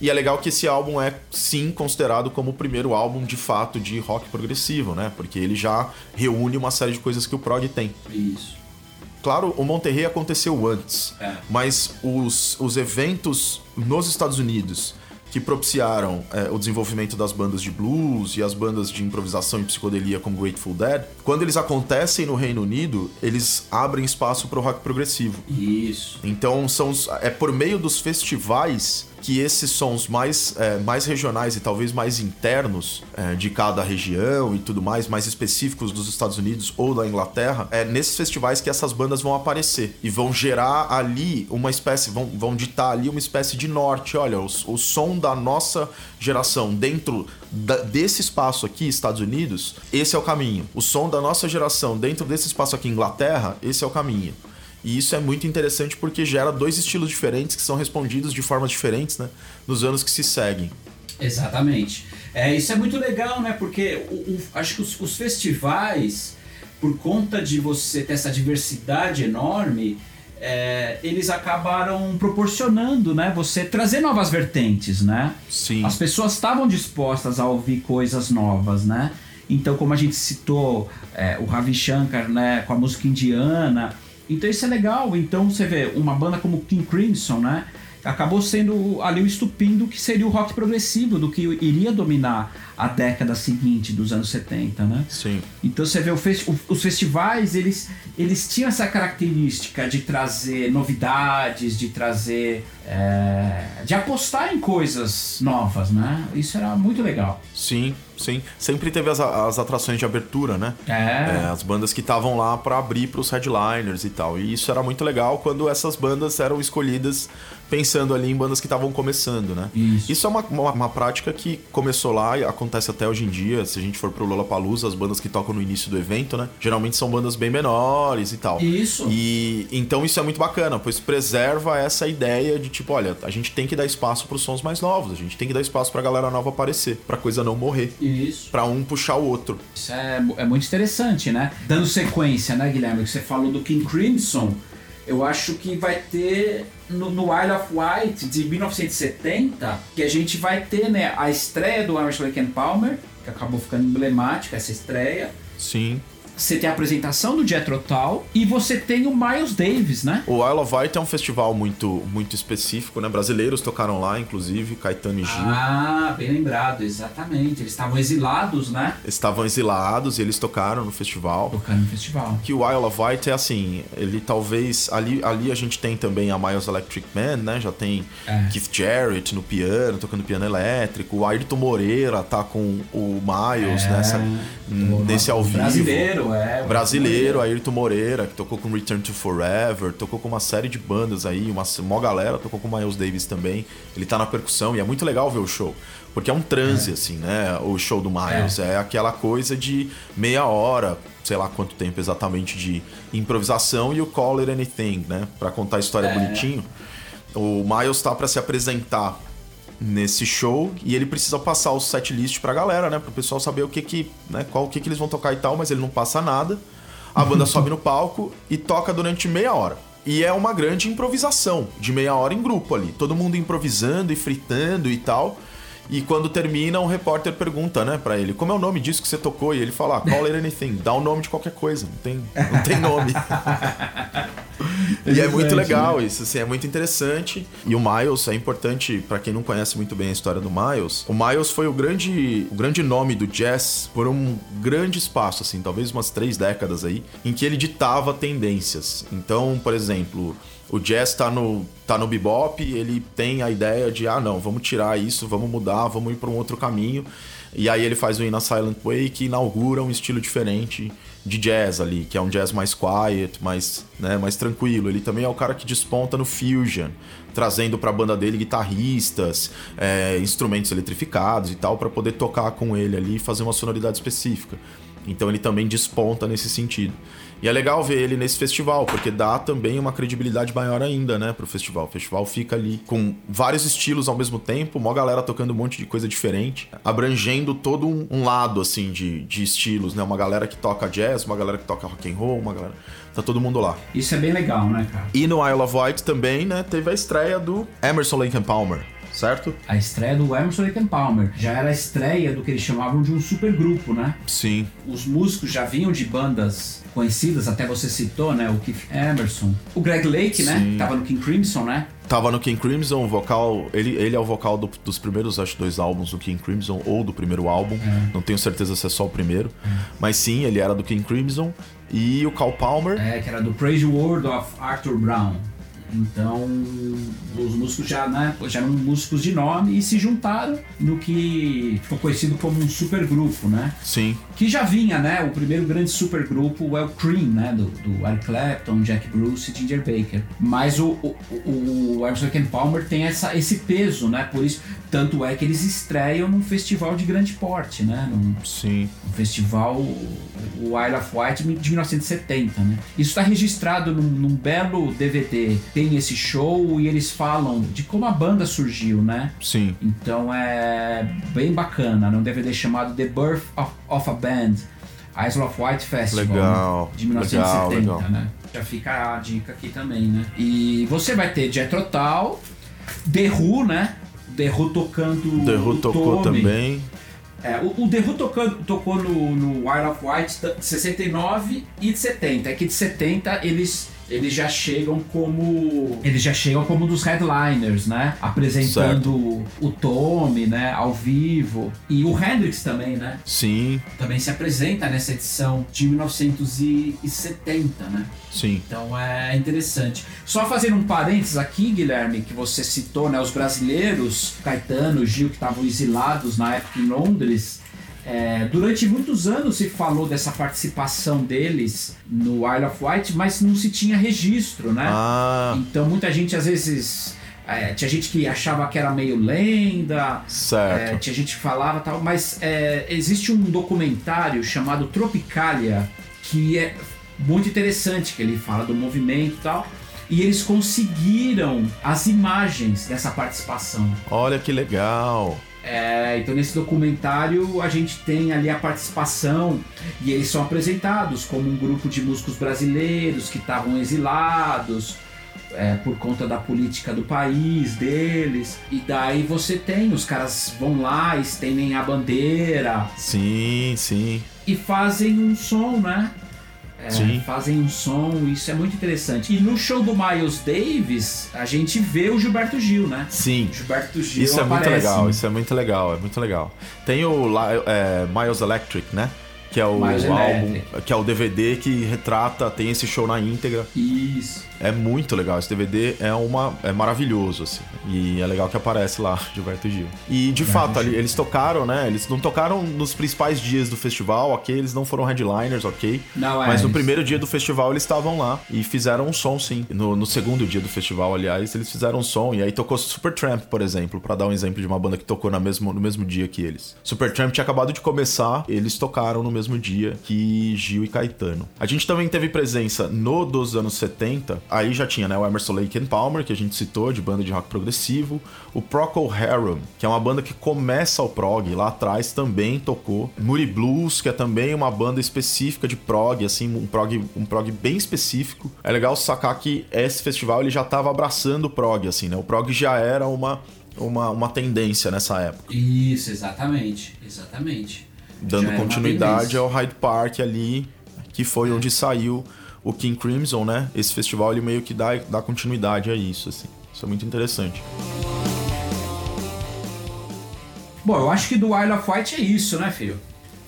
E é legal que esse álbum é sim considerado como o primeiro álbum de fato de rock progressivo, né? Porque ele já reúne uma série de coisas que o prog tem. Isso. Claro, o Monterrey aconteceu antes, É. mas os, os eventos nos Estados Unidos que propiciaram é, o desenvolvimento das bandas de blues e as bandas de improvisação e psicodelia como Grateful Dead, quando eles acontecem no Reino Unido, eles abrem espaço para o rock progressivo. Isso. Então são é por meio dos festivais que esses sons mais, é, mais regionais e talvez mais internos é, de cada região e tudo mais, mais específicos dos Estados Unidos ou da Inglaterra, é nesses festivais que essas bandas vão aparecer e vão gerar ali uma espécie, vão, vão ditar ali uma espécie de norte. Olha, o, o som da nossa geração dentro da- desse espaço aqui, Estados Unidos, esse é o caminho. O som da nossa geração dentro desse espaço aqui, Inglaterra, esse é o caminho. E isso é muito interessante porque gera dois estilos diferentes que são respondidos de formas diferentes, né? Nos anos que se seguem. Exatamente. É, isso é muito legal, né? Porque o- o- acho que os, os festivais, por conta de você ter essa diversidade enorme, é, eles acabaram proporcionando, né? Você trazer novas vertentes, né? Sim. As pessoas estavam dispostas a ouvir coisas novas, né? Então, como a gente citou é, o Ravi Shankar, né, com a música indiana, então isso é legal. Então você vê uma banda como King Crimson, né, acabou sendo ali o estupim do que seria o rock progressivo, do que iria dominar a década seguinte dos anos 70, né? Sim. Então você vê os festivais, eles, eles tinham essa característica de trazer novidades, de trazer. é, de apostar em coisas novas, né? Isso era muito legal. Sim, sim. Sempre teve as, as atrações de abertura, né? É. É, as bandas que estavam lá pra abrir pros headliners e tal. E isso era muito legal quando essas bandas eram escolhidas pensando ali em bandas que estavam começando, né? Isso. é uma, uma, uma prática que começou lá e acontece até hoje em dia. Se a gente for pro Lollapalooza, as bandas que tocam no início do evento, né? Geralmente são bandas bem menores e tal. Isso. E então isso é muito bacana, pois preserva essa ideia de tipo, olha, a gente tem que dar espaço pros sons mais novos, a gente tem que dar espaço pra galera nova aparecer, pra coisa não morrer, Isso. Pra um puxar o outro. Isso é, é muito interessante, né? Dando sequência, né, Guilherme? Que você falou do King Crimson, eu acho que vai ter no, no Isle of Wight de 1970, que a gente vai ter né, a estreia do Lake and Palmer, que acabou ficando emblemática essa estreia. Sim. Você tem a apresentação do Jethro Tull e você tem o Miles Davis, né? O Isle of Wight é um festival muito, muito específico, né? Brasileiros tocaram lá, inclusive, Caetano e Gil. Ah, bem lembrado, exatamente. Eles estavam exilados, né? Estavam exilados e eles tocaram no festival. Tocando no festival. Que o Isle of Wight é assim, ele talvez. Ali, ali a gente tem também a Miles Electric Band, né? Já tem É. Keith Jarrett no piano, tocando piano elétrico. O Ayrton Moreira tá com o Miles É, nessa, nesse ao vivo. Brasileiro, é. o Brasileiro, Ayrton Moreira, que tocou com Return to Forever, tocou com uma série de bandas aí, uma mó galera, tocou com o Miles Davis também. Ele tá na percussão e é muito legal ver o show. Porque é um transe, assim, né? O show do Miles. É. aquela coisa de meia hora, sei lá quanto tempo exatamente de improvisação e o Call It Anything, né? Pra contar a história É. bonitinho. O Miles tá pra se apresentar nesse show e ele precisa passar o set list pra galera, né? Pro pessoal saber o que que, né, qual o que que eles vão tocar e tal, mas ele não passa nada. A banda *laughs* sobe no palco e toca durante meia hora. E é uma grande improvisação, de meia hora em grupo ali. Todo mundo improvisando e fritando e tal. E quando termina, um repórter pergunta, né, pra ele, como é o nome disso que você tocou? E ele fala, ah, call it anything, dá o nome de qualquer coisa, não tem, não tem nome. *laughs* E é muito legal isso, assim, é muito interessante. E o Miles é importante pra quem não conhece muito bem a história do Miles. O Miles foi o grande, o grande nome do jazz por um grande espaço, assim, talvez umas três décadas aí, em que ele ditava tendências. Então, por exemplo, o jazz tá no, tá no bebop, ele tem a ideia de, ah, não, vamos tirar isso, vamos mudar, vamos ir para um outro caminho. E aí ele faz o In a Silent Way, que inaugura um estilo diferente de jazz ali, que é um jazz mais quiet, mais, né, mais tranquilo. Ele também é o cara que desponta no fusion, trazendo pra banda dele guitarristas, é, instrumentos eletrificados e tal, para poder tocar com ele ali e fazer uma sonoridade específica. Então ele também desponta nesse sentido. E é legal ver ele nesse festival, porque dá também uma credibilidade maior ainda, né, pro festival. O festival fica ali com vários estilos ao mesmo tempo, uma galera tocando um monte de coisa diferente, abrangendo todo um, um lado, assim, de, de estilos, né? Uma galera que toca jazz, uma galera que toca rock and roll, uma galera... Tá todo mundo lá. Isso é bem legal, né, cara? E no Isle of Wight também, né, teve a estreia do Emerson Lake and Palmer, certo? A estreia do Emerson Lake and Palmer já era a estreia do que eles chamavam de um supergrupo, né? Sim. Os músicos já vinham de bandas conhecidas, até você citou, né? O Keith Emerson. O Greg Lake, né? Sim. Tava no King Crimson, né? Tava no King Crimson, o vocal. Ele, ele é o vocal do- dos primeiros, acho, dois álbuns do King Crimson, ou do primeiro álbum. É. Não tenho certeza se é só o primeiro. Mas sim, ele era do King Crimson. E o Cal Palmer. É, que era do Praise the World of Arthur Brown. Então, os músicos já, né, já eram músicos de nome e se juntaram no que ficou conhecido como um supergrupo, né? Sim. Que já vinha, né? O primeiro grande supergrupo é o Cream, né? Do, do Eric Clapton, Jack Bruce e Ginger Baker. Mas o, o, o Emerson and Palmer tem essa, esse peso, né? Por isso, tanto é que eles estreiam num festival de grande porte, né? Num, Sim. um festival, o Isle of Wight de 1970, né? Isso está registrado num, num belo DVD. Tem esse show e eles falam de como a banda surgiu, né? Sim. Então é bem bacana, né? Um DVD chamado The Birth of, of a Band, Isle of Wight Festival, Legal, né? de 1970, legal, legal. né? Já fica a dica aqui também, né? E você vai ter Jethro Tull, The Who, né? Who tocando o tocou Tommy. também. É, o, o Who tocou, tocou no, no Wild of White de 69 e de 70. É que de 70 eles, eles já chegam como. Eles já chegam como dos headliners, né? Apresentando o Tommy, né? Ao vivo. E o Hendrix também, né? Sim, Também se apresenta nessa edição de 1970, né? sim. Então é interessante. Só fazer um parênteses aqui, Guilherme, que você citou, né? Os brasileiros, Caetano, Gil, que estavam exilados na época em Londres. É, durante muitos anos se falou dessa participação deles no Isle of Wight, mas não se tinha registro, né? Ah, Então muita gente às vezes. é, tinha gente que achava que era meio lenda, é, tinha gente que falava tal, mas é, existe um documentário chamado Tropicalia que é muito interessante, que ele fala do movimento e tal. E eles conseguiram as imagens dessa participação. Olha que legal. É, então nesse documentário a gente tem ali a participação e eles são apresentados como um grupo de músicos brasileiros que estavam exilados é, por conta da política do país deles. E daí você tem, os caras vão lá, estendem a bandeira Sim, sim. e fazem um som, né? É, fazem um som, isso é muito interessante. E no show do Miles Davis, a gente vê o Gilberto Gil, né? Sim. Gilberto Gil Isso é muito aparece. legal, isso é muito legal, é muito legal. Tem o é, Miles Electric, né? Que é o Miles álbum, Electric. que é o DVD que retrata, tem esse show na íntegra. Isso. É muito legal. Esse DVD é uma é maravilhoso assim. E é legal que aparece lá *laughs* Gilberto Gil. E de Gilberto fato, ali, eles tocaram, né? Eles não tocaram nos principais dias do festival, OK? Eles não foram headliners, OK? Não, é, Mas no primeiro dia do festival eles estavam lá e fizeram um som, sim. No, no segundo dia do festival, aliás, eles fizeram um som. E aí tocou Supertramp, por exemplo, pra dar um exemplo de uma banda que tocou na mesmo, no mesmo dia que eles. Supertramp tinha acabado de começar, eles tocaram no mesmo dia que Gil e Caetano. A gente também teve presença no dos anos 70, aí já tinha, né, o Emerson Lake and Palmer, que a gente citou, de banda de rock progressivo. O Procol Harum, que é uma banda que começa o prog, lá atrás também tocou. Moody Blues, que é também uma banda específica de prog, assim, um prog, um prog bem específico. É legal sacar que esse festival ele já tava abraçando o prog, assim, né? O prog já era uma, uma, uma tendência nessa época. Isso, exatamente. Exatamente. Dando continuidade ao Hyde Park ali, que foi onde saiu o King Crimson, né? Esse festival ele meio que dá, dá continuidade a isso, assim. Isso é muito interessante. Bom, eu acho que do Isle of Wight é isso, né, filho?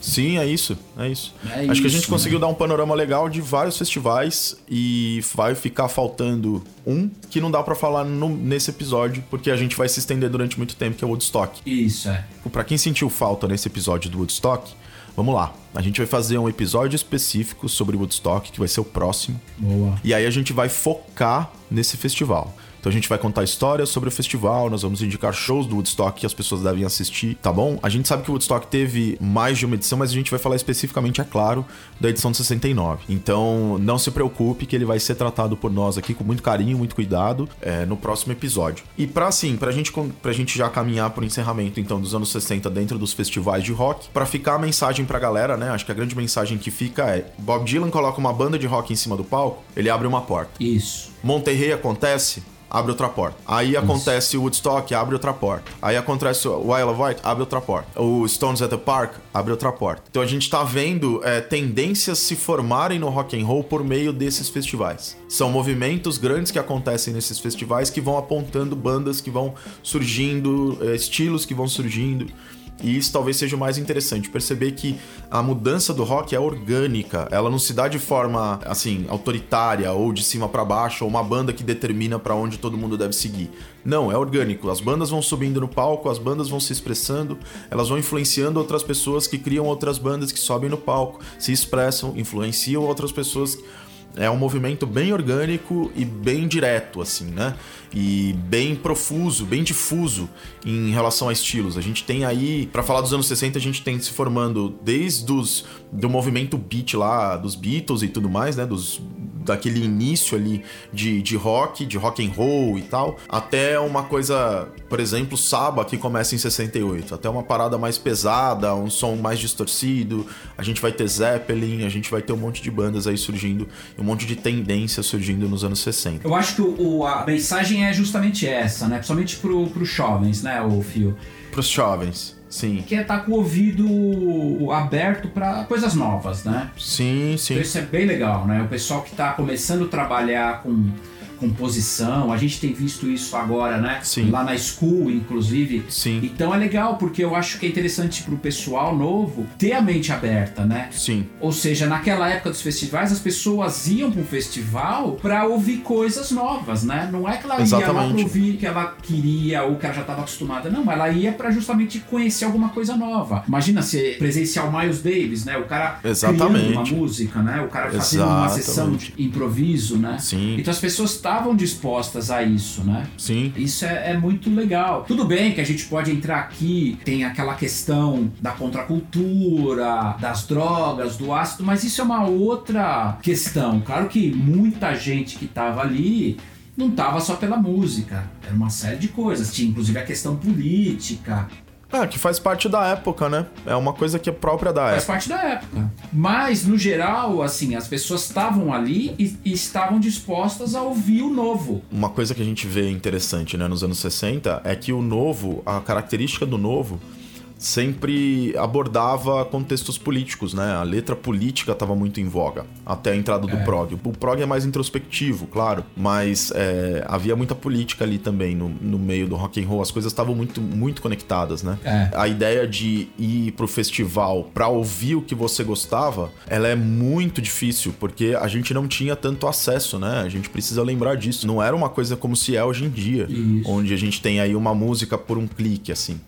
Sim, é isso, é isso. É Acho que a isso, gente conseguiu né? dar um panorama legal de vários festivais e vai ficar faltando um que não dá pra falar no- nesse episódio, porque a gente vai se estender durante muito tempo, que é o Woodstock. Isso, é. Pra quem sentiu falta nesse episódio do Woodstock, vamos lá. A gente vai fazer um episódio específico sobre Woodstock, que vai ser o próximo. Boa. E aí a gente vai focar nesse festival. Então a gente vai contar histórias sobre o festival, nós vamos indicar shows do Woodstock que as pessoas devem assistir, tá bom? A gente sabe que o Woodstock teve mais de uma edição, mas a gente vai falar especificamente, é claro, da edição de 69. Então não se preocupe que ele vai ser tratado por nós aqui com muito carinho, muito cuidado é, no próximo episódio. E pra assim, pra gente, pra gente já caminhar pro encerramento então dos anos 60 dentro dos festivais de rock, pra ficar a mensagem pra galera, né? Acho que a grande mensagem que fica é: Bob Dylan coloca uma banda de rock em cima do palco, ele abre uma porta. Isso. Monterrey acontece, abre outra porta. Aí acontece o Woodstock, abre outra porta. Aí acontece o Wild of White, abre outra porta. O Stones at the Park, abre outra porta. Então a gente tá vendo é, tendências se formarem no rock and roll por meio desses festivais. São movimentos grandes que acontecem nesses festivais que vão apontando bandas que vão surgindo, é, estilos que vão surgindo. E isso talvez seja o mais interessante, perceber que a mudança do rock é orgânica, ela não se dá de forma assim autoritária ou de cima pra baixo ou uma banda que determina pra onde todo mundo deve seguir. Não, é orgânico. As bandas vão subindo no palco, as bandas vão se expressando, elas vão influenciando outras pessoas que criam outras bandas que sobem no palco, se expressam, influenciam outras pessoas é um movimento bem orgânico e bem direto, assim, né? E bem profuso, bem difuso em relação a estilos. A gente tem aí, pra falar dos anos 60, a gente tem se formando desde os, do movimento beat lá, dos Beatles e tudo mais, né? Dos, daquele início ali de, de rock, de rock and roll e tal, até uma coisa, por exemplo, Saba, que começa em 68, até uma parada mais pesada, um som mais distorcido, a gente vai ter Zeppelin, a gente vai ter um monte de bandas aí surgindo, um monte de tendências surgindo nos anos 60. Eu acho que o, a mensagem é justamente essa, né? Principalmente pro, pros jovens, né, o Fio? Pros jovens, sim. Que é estar com o ouvido aberto pra coisas novas, né? Sim, sim. Então isso é bem legal, né? O pessoal que tá começando a trabalhar com composição, a gente tem visto isso agora, né? Sim. Lá na school, inclusive. Sim. Então é legal, porque eu acho que é interessante pro pessoal novo ter a mente aberta, né? Sim. Ou seja, naquela época dos festivais, as pessoas iam um festival pra ouvir coisas novas, né? Não é que ela ia lá Exatamente. pra ouvir que ela queria ou que ela já estava acostumada, não. Ela ia pra justamente conhecer alguma coisa nova. Imagina se presenciar o Miles Davis, né? O cara Exatamente. criando uma música, né? O cara fazendo uma sessão Exatamente. de improviso, né? Sim. Então as pessoas estavam dispostas a isso, né? Sim. Isso é, é muito legal. Tudo bem que a gente pode entrar aqui, tem aquela questão da contracultura, das drogas, do ácido, mas isso é uma outra questão. Claro que muita gente que tava ali não tava só pela música, era uma série de coisas. Tinha inclusive a questão política, É, que faz parte da época, né? É uma coisa que é própria da faz época. parte da época. Mas, no geral, assim, as pessoas estavam ali e, e estavam dispostas a ouvir o novo. Uma coisa que a gente vê interessante, né, nos anos 60 é que o novo, a característica do novo sempre abordava contextos políticos, né? A letra política estava muito em voga até a entrada do prog. O prog é mais introspectivo, claro, mas é, havia muita política ali também no, no meio do rock and roll. As coisas estavam muito, muito conectadas, né? É. A ideia de ir pro festival pra ouvir o que você gostava, ela é muito difícil porque a gente não tinha tanto acesso, né? A gente precisa lembrar disso. Não era uma coisa como se é hoje em dia, Isso. onde a gente tem aí uma música por um clique, assim.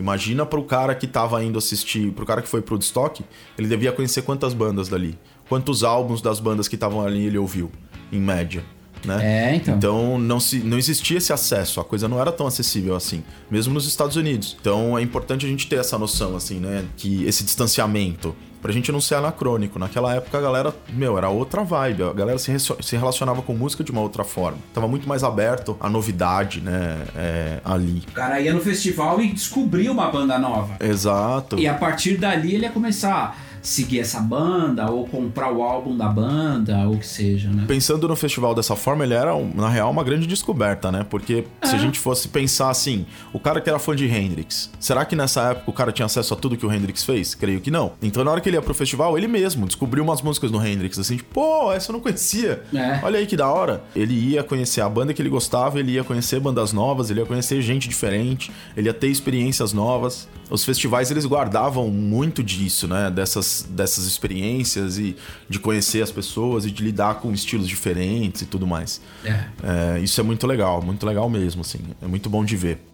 Imagina pro cara que tava indo assistir, pro cara que foi pro Woodstock, ele devia conhecer quantas bandas dali, quantos álbuns das bandas que estavam ali ele ouviu, em média, né? É, então. Então não, se, não existia esse acesso, a coisa não era tão acessível assim, mesmo nos Estados Unidos. Então é importante a gente ter essa noção, assim, né? Que esse distanciamento, pra gente não ser anacrônico. Naquela época a galera, meu, era outra vibe, a galera se, relacionava com música de uma outra forma. Tava muito mais aberto à novidade, né? é, ali. O cara ia no festival e descobria uma banda nova. Exato. E a partir dali ele ia começar seguir essa banda, ou comprar o álbum da banda, ou o que seja, né? Pensando no festival dessa forma, ele era, na real, uma grande descoberta, né? Porque se a gente fosse pensar assim, o cara que era fã de Hendrix, será que nessa época o cara tinha acesso a tudo que o Hendrix fez? Creio que não. Então, na hora que ele ia pro festival, ele mesmo descobriu umas músicas do Hendrix, assim, tipo, pô, essa eu não conhecia. É. Olha aí que da hora. Ele ia conhecer a banda que ele gostava, ele ia conhecer bandas novas, ele ia conhecer gente diferente, ele ia ter experiências novas. Os festivais, eles guardavam muito disso, né? Dessas, dessas experiências e de conhecer as pessoas e de lidar com estilos diferentes e tudo mais. É. É, isso é muito legal, muito legal mesmo, assim. É muito bom de ver.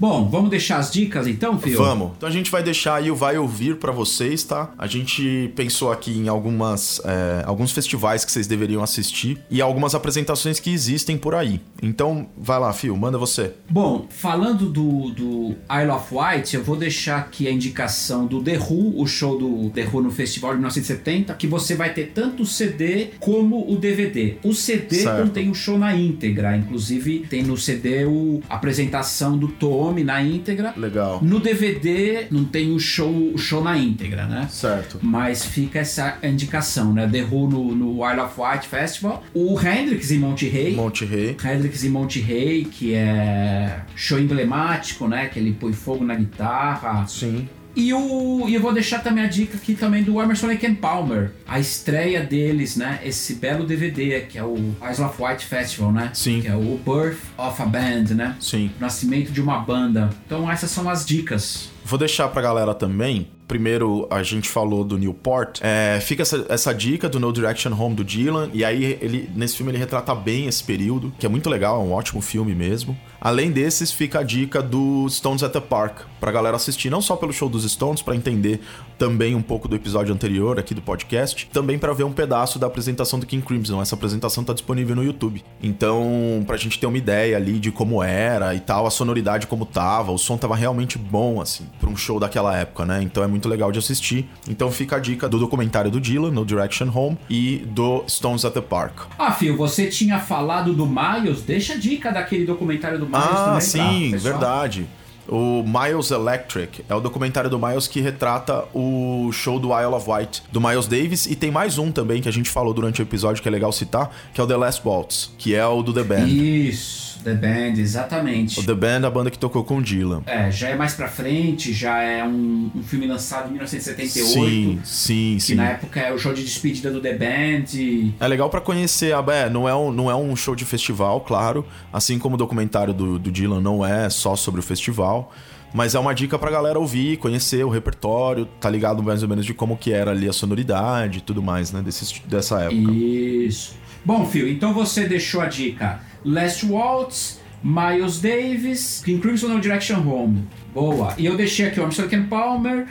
Bom, vamos deixar as dicas então, Fio? Vamos. Então a gente vai deixar aí o Vai Ouvir pra vocês, tá? A gente pensou aqui em algumas, é, alguns festivais que vocês deveriam assistir e algumas apresentações que existem por aí. Então, vai lá, Fio, manda você. Bom, falando do, do Isle of Wight, eu vou deixar aqui a indicação do The Who, o show do The Who no Festival de 1970, que você vai ter tanto o CD como o DVD. O CD Certo. contém o show na íntegra, inclusive tem no CD o, a apresentação do Na íntegra. Legal. No DVD não tem o show, o show na íntegra, né? Certo. Mas fica essa indicação, né? The Who no, no Isle of Wight Festival. O Hendrix em Monte Rey. Monte Rey. Hendrix em Monte Rey, que é show emblemático, né? Que ele põe fogo na guitarra. Sim. E, o, e eu vou deixar também a dica aqui também do Emerson Lake Palmer. A estreia deles, né? Esse belo DVD, que é o Isle of Wight Festival, né? Sim. Que é o Birth of a Band, né? Sim. O nascimento de uma banda. Então essas são as dicas. Vou deixar pra galera também. Primeiro, a gente falou do Newport. É, fica essa, essa dica do No Direction Home do Dylan. E aí, ele, nesse filme, ele retrata bem esse período, que é muito legal, é um ótimo filme mesmo. Além desses, fica a dica do Stones at the Park, pra galera assistir, não só pelo show dos Stones, pra entender também um pouco do episódio anterior aqui do podcast, também pra ver um pedaço da apresentação do King Crimson. Essa apresentação tá disponível no YouTube. Então, pra gente ter uma ideia ali de como era e tal, a sonoridade como tava, o som tava realmente bom, assim, pra um show daquela época, né? Então é muito legal de assistir. Então fica a dica do documentário do Dylan, No Direction Home, e do Stones at the Park. Ah, Fio, você tinha falado do Miles, deixa a dica daquele documentário do Miles Ah, também. sim, pessoal. verdade. O Miles Electric é o documentário do Miles que retrata o show do Isle of Wight do Miles Davis e tem mais um também que a gente falou durante o episódio que é legal citar, que é o The Last Waltz, que é o do The Band. Isso, The Band, exatamente. O The Band, a banda que tocou com o Dylan. É, já é mais pra frente, já é um, um filme lançado em 1978. Sim, sim, Que sim. na época é o show de despedida do The Band. e- É legal pra conhecer, a é, não é, um, não é um show de festival, claro, assim como o documentário do, do Dylan não é só sobre o festival, mas é uma dica pra galera ouvir, conhecer o repertório, tá ligado mais ou menos de como que era ali a sonoridade e tudo mais, né, desse, dessa época. Isso. Bom, Phil, então você deixou a dica Last Waltz, Miles Davis, King Crimson No Direction Home. Boa. E eu deixei aqui o Armstrong Ken Palmer,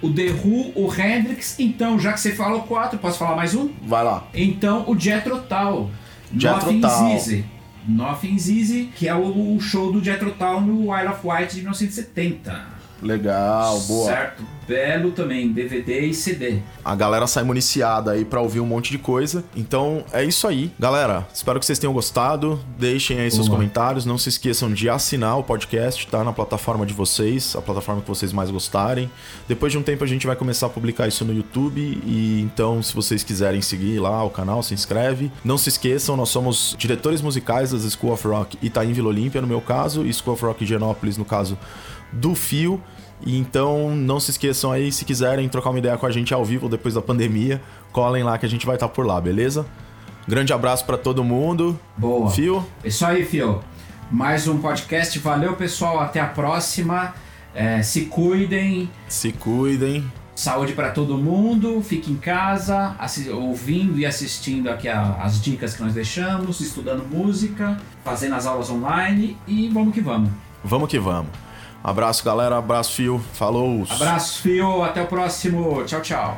o The Who, o Hendrix. Então, já que você falou quatro, posso falar mais um? Vai lá. Então, o Jethro Tull. Jethro Tull. Nothing's Easy, que é o show do Jethro Tull no Isle of Wight de 1970. Legal, boa. Certo. Belo também, DVD e CD. A galera sai municiada aí pra ouvir um monte de coisa. Então é isso aí. Galera, espero que vocês tenham gostado. Deixem aí seus comentários. Não se esqueçam de assinar o podcast, tá? Na plataforma de vocês, a plataforma que vocês mais gostarem. Depois de um tempo a gente vai começar a publicar isso no YouTube. E então, se vocês quiserem seguir lá o canal, se inscreve. Não se esqueçam, nós somos diretores musicais das School of Rock Itaim Vila Olímpia, no meu caso, e School of Rock Genópolis, no caso do Fio. E então não se esqueçam aí, se quiserem trocar uma ideia com a gente ao vivo depois da pandemia, colhem lá que a gente vai estar por lá, beleza? Grande abraço para todo mundo. Boa. Fio, Isso aí, Fio. Mais um podcast. Valeu, pessoal. Até a próxima. É, se cuidem. se cuidem. Saúde para todo mundo. Fique em casa, ouvindo e assistindo aqui a- as dicas que nós deixamos, estudando música, fazendo as aulas online e vamos que vamos. Vamos que vamos. Abraço, galera. Abraço, Fio. Falou. Abraço, Fio. Até o próximo. Tchau, tchau.